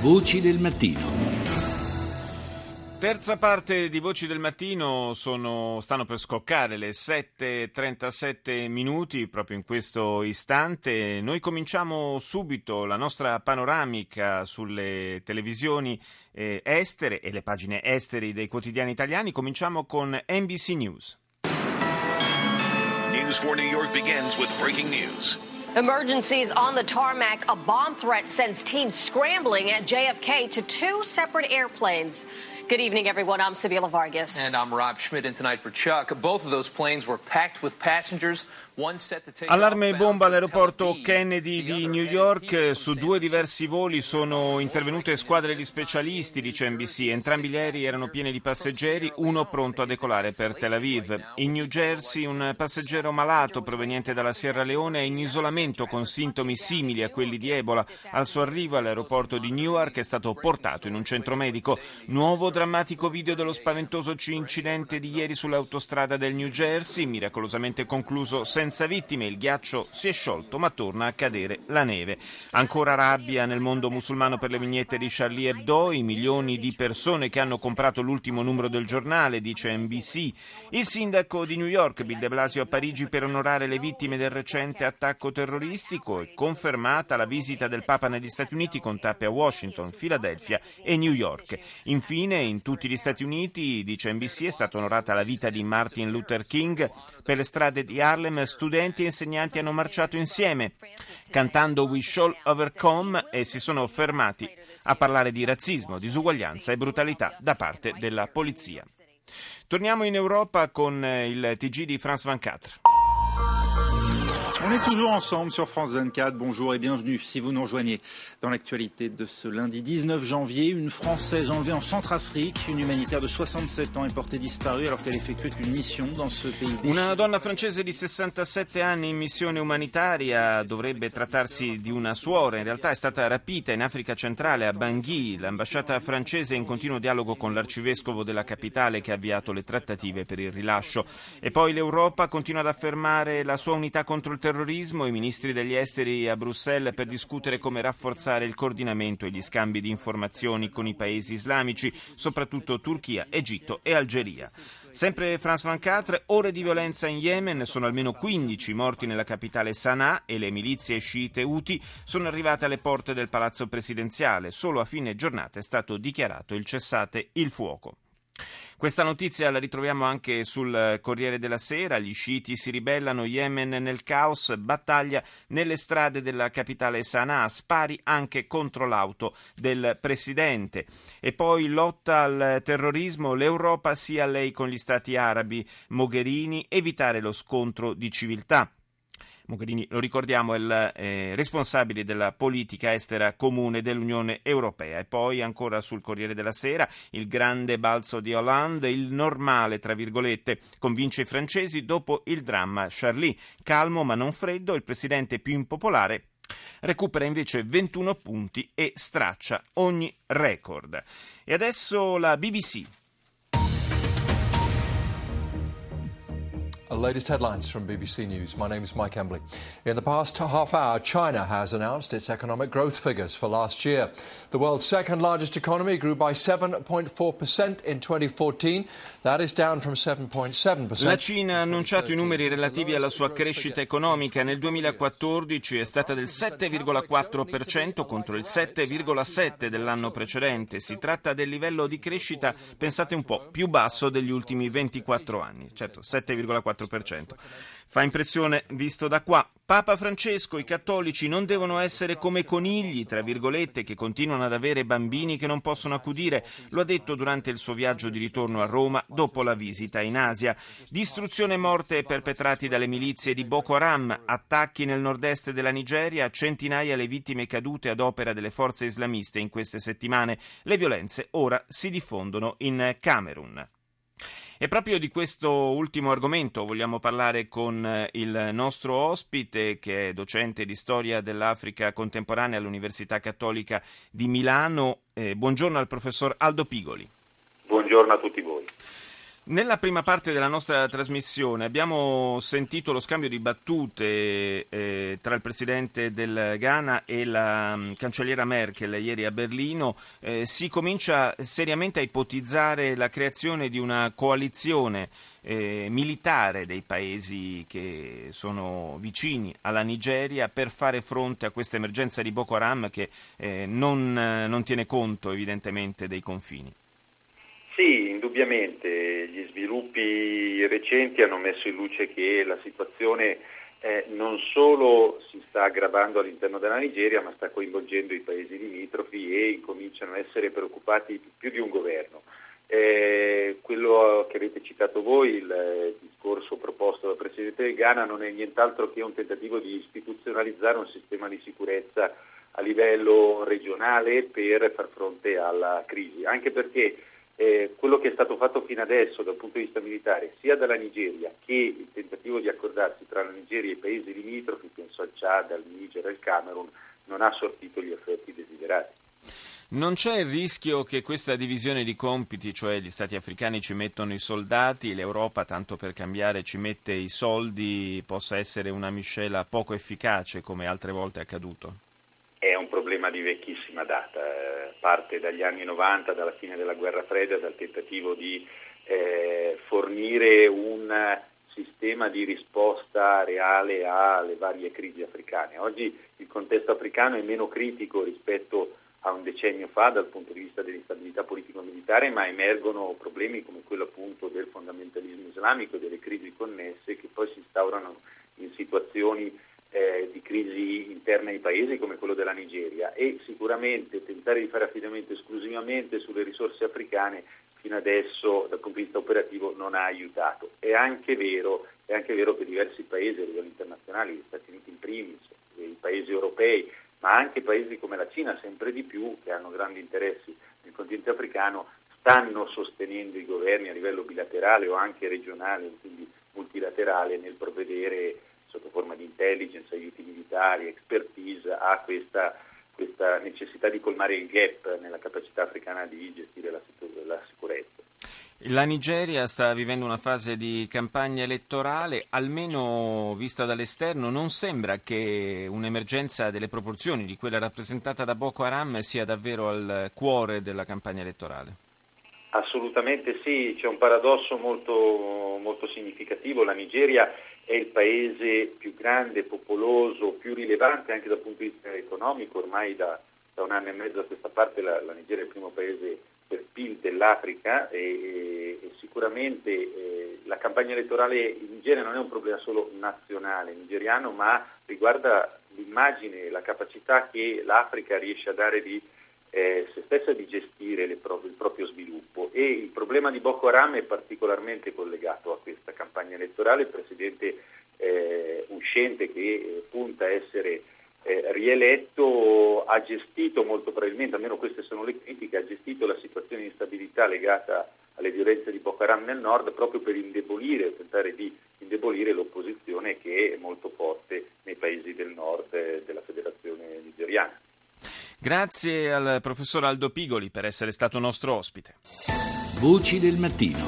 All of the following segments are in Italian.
Voci del mattino. Terza parte di Voci del Mattino sono, stanno per scoccare le 7.37 minuti proprio in questo istante. Noi cominciamo subito la nostra panoramica sulle televisioni eh, estere e le pagine esteri dei quotidiani italiani. Cominciamo con NBC News. News for New York begins with breaking news. Emergencies on the tarmac. A bomb threat sends teams scrambling at JFK to two separate airplanes. Good evening, everyone. I'm Sabila Vargas. And I'm Rob Schmidt And tonight for Chuck. Both of those planes were packed with passengers. Allarme bomba all'aeroporto Kennedy di New York. Su due diversi voli sono intervenute squadre di specialisti, dice NBC. Entrambi gli aerei erano pieni di passeggeri, uno pronto a decolare per Tel Aviv. In New Jersey un passeggero malato proveniente dalla Sierra Leone è in isolamento con sintomi simili a quelli di Ebola. Al suo arrivo all'aeroporto di Newark è stato portato in un centro medico. Nuovo drammatico video dello spaventoso incidente di ieri sull'autostrada del New Jersey, miracolosamente concluso senza senza vittime, il ghiaccio si è sciolto ma torna a cadere la neve. Ancora rabbia nel mondo musulmano per le vignette di Charlie Hebdo, i milioni di persone che hanno comprato l'ultimo numero del giornale, dice NBC. Il sindaco di New York, Bill de Blasio, a Parigi per onorare le vittime del recente attacco terroristico e confermata la visita del Papa negli Stati Uniti con tappe a Washington, Filadelfia e New York. Infine, in tutti gli Stati Uniti, dice NBC, è stata onorata la vita di Martin Luther King. Per le strade di Harlem studenti e insegnanti hanno marciato insieme, cantando We Shall Overcome e si sono fermati a parlare di razzismo, disuguaglianza e brutalità da parte della polizia. Torniamo in Europa con il TG di France 24. On est toujours ensemble sur France 24. Bonjour et bienvenue si vous nous rejoignez dans l'actualité de ce lundi 19 janvier. Une Française enlevée en Centrafrique, une humanitaire de 67 ans est portée disparue alors qu'elle effectuait une mission dans ce pays Una donna francese di 67 anni in missione umanitaria dovrebbe trattarsi di una suora, in realtà è stata rapita in Africa centrale a Bangui. L'ambasciata francese è in continuo dialogo con l'arcivescovo della capitale che ha avviato le trattative per il rilascio. E poi l'Europa continua ad affermare la sua unità contro il terrorismo, i ministri degli esteri a Bruxelles per discutere come rafforzare il coordinamento e gli scambi di informazioni con i paesi islamici, soprattutto Turchia, Egitto e Algeria. Sempre France 24, ore di violenza in Yemen, sono almeno 15 morti nella capitale Sana'a e le milizie sciite Houthi sono arrivate alle porte del palazzo presidenziale. Solo a fine giornata è stato dichiarato il cessate il fuoco. Questa notizia la ritroviamo anche sul Corriere della Sera. Gli sciiti si ribellano, Yemen nel caos, battaglia nelle strade della capitale Sana'a, spari anche contro l'auto del presidente. E poi lotta al terrorismo, l'Europa sia lei con gli stati arabi, Mogherini, evitare lo scontro di civiltà. Mogherini, lo ricordiamo, è il eh, responsabile della politica estera comune dell'Unione Europea. E poi ancora sul Corriere della Sera, il grande balzo di Hollande, il normale, tra virgolette, convince i francesi dopo il dramma Charlie. Calmo ma non freddo, il presidente più impopolare recupera invece 21 punti e straccia ogni record. E adesso la BBC. Latest headlines from BBC News. My name is Mike Embley. In the past half hour, China has announced its economic growth figures for last year. The world's second largest economy grew by 7.4% in 2014. That is down from 7.7%. La Cina ha annunciato i numeri relativi alla sua crescita economica. Nel 2014 è stata del 7,4% contro il 7,7% dell'anno precedente. Si tratta del livello di crescita, pensate un po', più basso degli ultimi 24 anni. Certo, 7,4%. 4%. Fa impressione visto da qua. Papa Francesco, i cattolici non devono essere come conigli, tra virgolette, che continuano ad avere bambini che non possono accudire. Lo ha detto durante il suo viaggio di ritorno a Roma dopo la visita in Asia. Distruzione e morte perpetrati dalle milizie di Boko Haram, attacchi nel nord-est della Nigeria, centinaia le vittime cadute ad opera delle forze islamiste in queste settimane. Le violenze ora si diffondono in Camerun. E proprio di questo ultimo argomento vogliamo parlare con eh, il nostro ospite, che è docente di storia dell'Africa contemporanea all'Università Cattolica di Milano. Eh, buongiorno al professor Aldo Pigoli. Buongiorno a tutti voi. Nella prima parte della nostra trasmissione abbiamo sentito lo scambio di battute eh, tra il presidente del Ghana e la um, cancelliera Merkel ieri a Berlino. Eh, si comincia seriamente a ipotizzare la creazione di una coalizione eh, militare dei paesi che sono vicini alla Nigeria per fare fronte a questa emergenza di Boko Haram che eh, non, non tiene conto evidentemente dei confini. Indubbiamente gli sviluppi recenti hanno messo in luce che la situazione eh, non solo si sta aggravando all'interno della Nigeria, ma sta coinvolgendo i paesi limitrofi e incominciano a essere preoccupati più di un governo. Eh, quello che avete citato voi, il discorso proposto dal Presidente del Ghana, non è nient'altro che un tentativo di istituzionalizzare un sistema di sicurezza a livello regionale per far fronte alla crisi, anche perché eh, quello che è stato fatto fino adesso dal punto di vista militare, sia dalla Nigeria che il tentativo di accordarsi tra la Nigeria e i paesi limitrofi, penso al Chad, al Niger e al Camerun, non ha sortito gli effetti desiderati. Non c'è il rischio che questa divisione di compiti, cioè gli stati africani ci mettono i soldati, l'Europa, tanto per cambiare, ci mette i soldi, possa essere una miscela poco efficace come altre volte è accaduto? È un problema di vecchissima data, eh, parte dagli anni 90, dalla fine della guerra fredda, dal tentativo di eh, fornire un sistema di risposta reale alle varie crisi africane. Oggi il contesto africano è meno critico rispetto a un decennio fa dal punto di vista dell'instabilità politico-militare, ma emergono problemi come quello appunto del fondamentalismo islamico e delle crisi connesse che poi si instaurano in situazioni eh, di crisi interne ai paesi come quello della Nigeria e sicuramente tentare di fare affidamento esclusivamente sulle risorse africane fino adesso dal punto di vista operativo non ha aiutato. È anche vero, è anche vero che diversi paesi a livello internazionale, gli Stati Uniti in primis, i paesi europei, ma anche paesi come la Cina sempre di più, che hanno grandi interessi nel continente africano, stanno sostenendo i governi a livello bilaterale o anche regionale, quindi multilaterale, nel provvedere sotto forma di intelligence, aiuti militari, expertise a questa, questa necessità di colmare il gap nella capacità africana di gestire la, la sicurezza. La Nigeria sta vivendo una fase di campagna elettorale, almeno vista dall'esterno, non sembra che un'emergenza delle proporzioni di quella rappresentata da Boko Haram sia davvero al cuore della campagna elettorale. Assolutamente sì, c'è un paradosso molto, molto significativo. La Nigeria è il paese più grande, popoloso, più rilevante anche dal punto di vista economico, ormai da, da un anno e mezzo a questa parte la, la Nigeria è il primo paese per PIL dell'Africa e, e sicuramente eh, la campagna elettorale in Nigeria non è un problema solo nazionale nigeriano, ma riguarda l'immagine e la capacità che l'Africa riesce a dare di eh, se stessa di gestire pro- il proprio sviluppo e il problema di Boko Haram è particolarmente collegato a questa campagna elettorale. Il presidente eh, uscente che eh, punta a essere eh, rieletto ha gestito molto probabilmente, almeno queste sono le critiche, ha gestito la situazione di instabilità legata alle violenze di Boko Haram nel nord proprio per indebolire, tentare di indebolire l'opposizione che è molto forte nei paesi del nord eh, della federazione nigeriana. Grazie al professor Aldo Pigoli per essere stato nostro ospite. Voci del mattino.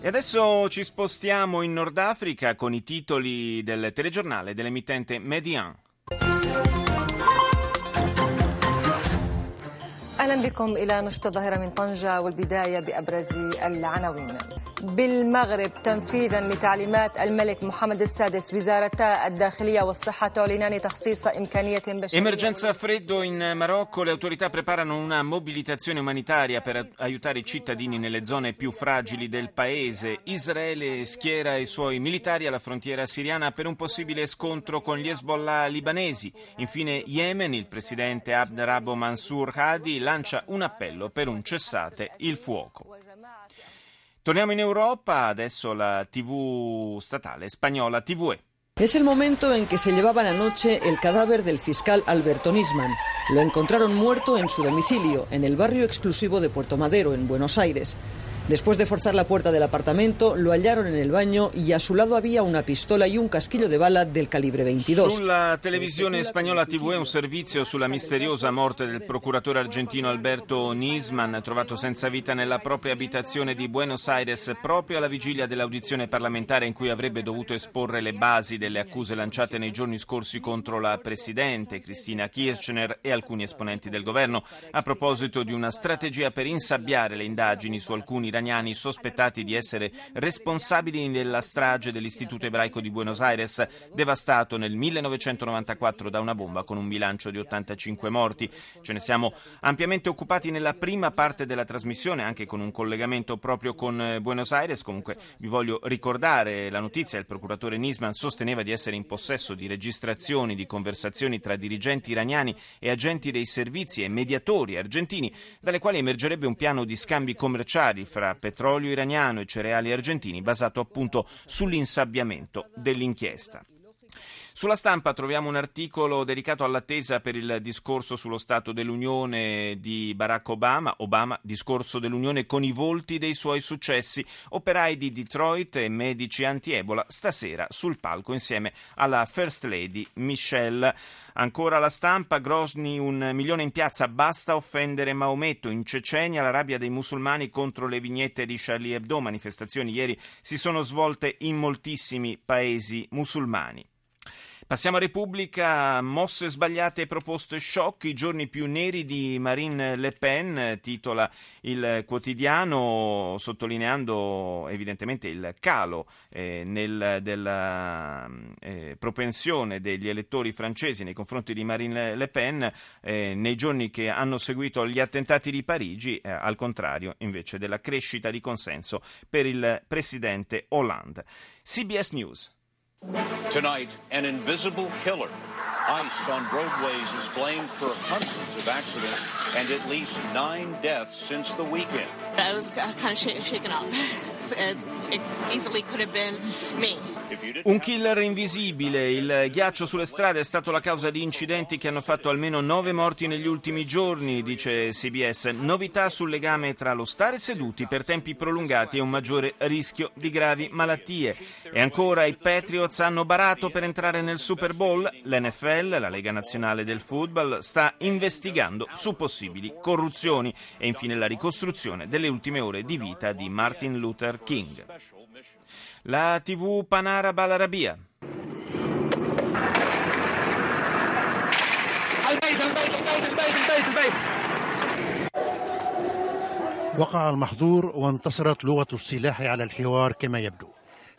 E adesso ci spostiamo in Nord Africa con i titoli del telegiornale dell'emittente Median. اهلا بكم الى نشط الظاهره من طنجه والبدايه بابرز العناوين. بالمغرب تنفيذا لتعليمات الملك محمد السادس وزارتا الداخليه والصحه تعلنان تخصيص امكانيه بشريه Emergenza freddo in Marocco, le autorità preparano una mobilitazione umanitaria per aiutare i cittadini nelle zone più fragili del paese. Israele schiera i suoi militari alla frontiera siriana per un possibile scontro con gli Hezbollah libanesi. Infine Yemen, il presidente Abd Rabo Mansour Hadi lancia un appello per un cessate il fuoco. Torniamo in Europa, adesso la TV statale spagnola TVE. Es el momento en que se llevaba la noche el cadáver del fiscal Alberto Nisman. Lo encontraron muerto en su domicilio, en el barrio exclusivo de Puerto Madero, en Buenos Aires. Después de forzar la puerta del apartamento, lo hallaron en el baño y a su lado había una pistola y un casquillo de bala del calibre 22. Sulla televisione spagnola TV un servizio sulla misteriosa morte del procuratore argentino Alberto Nisman, trovato senza vita nella propria abitazione di Buenos Aires proprio alla vigilia dell'audizione parlamentare in cui avrebbe dovuto esporre le basi delle accuse lanciate nei giorni scorsi contro la Presidente Cristina Kirchner e alcuni esponenti del governo a proposito di una strategia per insabbiare le indagini su alcuni iraniani sospettati di essere responsabili della strage dell'Istituto ebraico di Buenos Aires, devastato nel 1994 da una bomba con un bilancio di 85 morti. Ce ne siamo ampiamente occupati nella prima parte della trasmissione, anche con un collegamento proprio con eh, Buenos Aires. Comunque vi voglio ricordare la notizia, il procuratore Nisman sosteneva di essere in possesso di registrazioni di conversazioni tra dirigenti iraniani e agenti dei servizi e mediatori argentini, dalle quali emergerebbe un piano di scambi commerciali fra petrolio iraniano e cereali argentini basato appunto sull'insabbiamento dell'inchiesta. Sulla stampa troviamo un articolo dedicato all'attesa per il discorso sullo Stato dell'Unione di Barack Obama. Obama, discorso dell'Unione con i volti dei suoi successi. Operai di Detroit e medici anti-Ebola stasera sul palco insieme alla First Lady Michelle. Ancora la stampa, Grosny un milione in piazza, basta offendere Maometto. In Cecenia la rabbia dei musulmani contro le vignette di Charlie Hebdo. Manifestazioni ieri si sono svolte in moltissimi paesi musulmani. Passiamo a Repubblica, mosse sbagliate e proposte shock, i giorni più neri di Marine Le Pen, titola il quotidiano sottolineando evidentemente il calo eh, nel, della eh, propensione degli elettori francesi nei confronti di Marine Le Pen eh, nei giorni che hanno seguito gli attentati di Parigi, eh, al contrario invece della crescita di consenso per il presidente Hollande. CBS News. Tonight, an invisible killer. Ice on roadways is blamed for hundreds of accidents and at least nine deaths since the weekend. I was kind of shaken up. It's, it's, it easily could have been me. Un killer invisibile. Il ghiaccio sulle strade è stato la causa di incidenti che hanno fatto almeno nove morti negli ultimi giorni, dice CBS. Novità sul legame tra lo stare seduti per tempi prolungati e un maggiore rischio di gravi malattie. E ancora i Patriots hanno barato per entrare nel Super Bowl. L'NFL, la Lega Nazionale del Football, sta investigando su possibili corruzioni. E infine la ricostruzione delle ultime ore di vita di Martin Luther King. La TV Panaraba Al-Arabia. البيت البيت البيت البيت البيت البيت وقع المحظور وانتصرت لغة السلاح على الحوار كما يبدو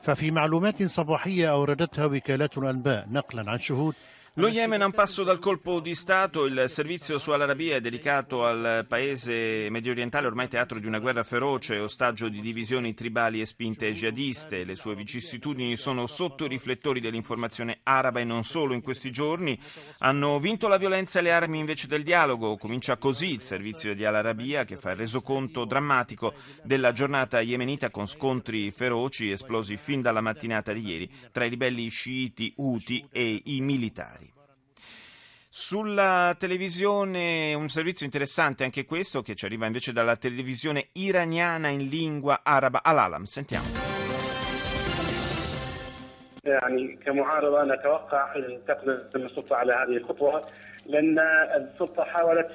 ففي معلومات صباحية أوردتها وكالات الأنباء نقلا عن شهود Lo Yemen a un passo dal colpo di Stato, il servizio su Al-Arabia è dedicato al paese medio orientale, ormai teatro di una guerra feroce, ostaggio di divisioni tribali e spinte jihadiste. Le sue vicissitudini sono sotto i riflettori dell'informazione araba e non solo in questi giorni. Hanno vinto la violenza e le armi invece del dialogo. Comincia così il servizio di Al-Arabia che fa il resoconto drammatico della giornata yemenita con scontri feroci esplosi fin dalla mattinata di ieri tra i ribelli sciiti Houthi e i militari. Sulla televisione un servizio interessante anche questo che ci arriva invece dalla televisione iraniana in lingua araba Al-Alam. Sentiamo. يعني كمعارضة نتوقع تقدم السلطة على هذه الخطوة لأن السلطة حاولت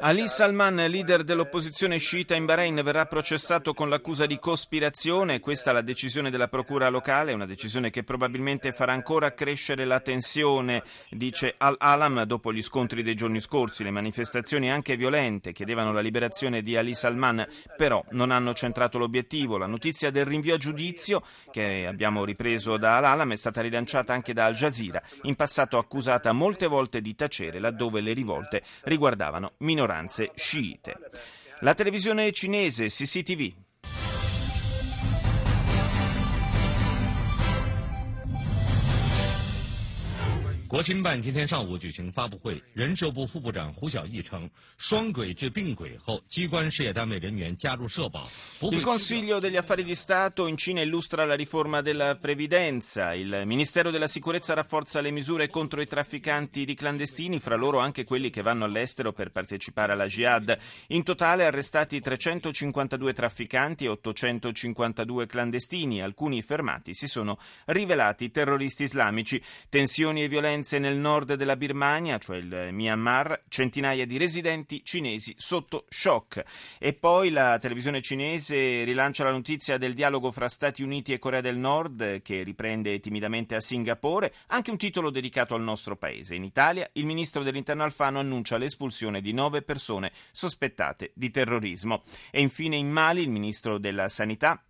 Ali Salman, leader dell'opposizione sciita in Bahrain, verrà processato con l'accusa di cospirazione. Questa è la decisione della procura locale, una decisione che probabilmente farà ancora crescere la tensione, dice Al-Alam, dopo gli scontri dei giorni scorsi. Le manifestazioni anche violente chiedevano la liberazione di Ali Salman, però non hanno centrato l'obiettivo. La notizia del rinvio a giudizio, che abbiamo ripreso da Al-Alam, è stata rilanciata anche da Al Jazeera, in passato accusata molte volte di tacere laddove le rivolte riguardavano minoranze sciite. La televisione cinese CCTV. 国情办今天上午举行发布会，人社部副部长胡晓义称，双轨至并轨后，机关事业单位人员加入社保。 Il Consiglio degli Affari di Stato in Cina illustra la riforma della previdenza. Il Ministero della Sicurezza rafforza le misure contro i trafficanti di clandestini, fra loro anche quelli che vanno all'estero per partecipare alla jihad. In totale arrestati 352 trafficanti e 852 clandestini. Alcuni fermati si sono rivelati terroristi islamici. Tensioni e violenze nel nord della Birmania, cioè il Myanmar, centinaia di residenti cinesi sotto shock. E poi la televisione cinese rilancia la notizia del dialogo fra Stati Uniti e Corea del Nord che riprende timidamente a Singapore, anche un titolo dedicato al nostro paese. In Italia il ministro dell'Interno Alfano annuncia l'espulsione di nove persone sospettate di terrorismo. E infine in Mali il ministro della Sanità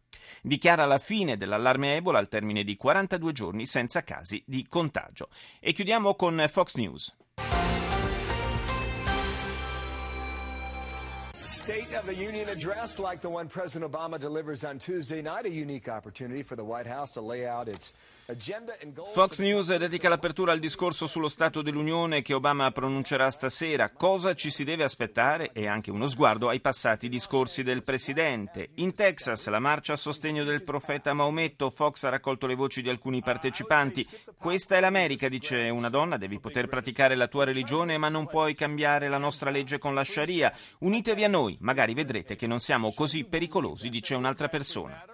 dichiara la fine dell'allarme Ebola al termine di 42 giorni senza casi di contagio. E chiudiamo con Fox News. State of the Union address like the one President Obama delivers on Tuesday night, a unique opportunity for the White House to lay out its agenda and goals. Fox News dedica l'apertura al discorso sullo Stato dell'Unione che Obama pronuncerà stasera. Cosa ci si deve aspettare e anche uno sguardo ai passati discorsi del Presidente. In Texas la marcia a sostegno del profeta Maometto. Fox ha raccolto le voci di alcuni partecipanti. Questa è l'America, dice una donna, devi poter praticare la tua religione ma non puoi cambiare la nostra legge con la Sharia. Unitevi a noi, magari vedrete che non siamo così pericolosi, dice un'altra persona.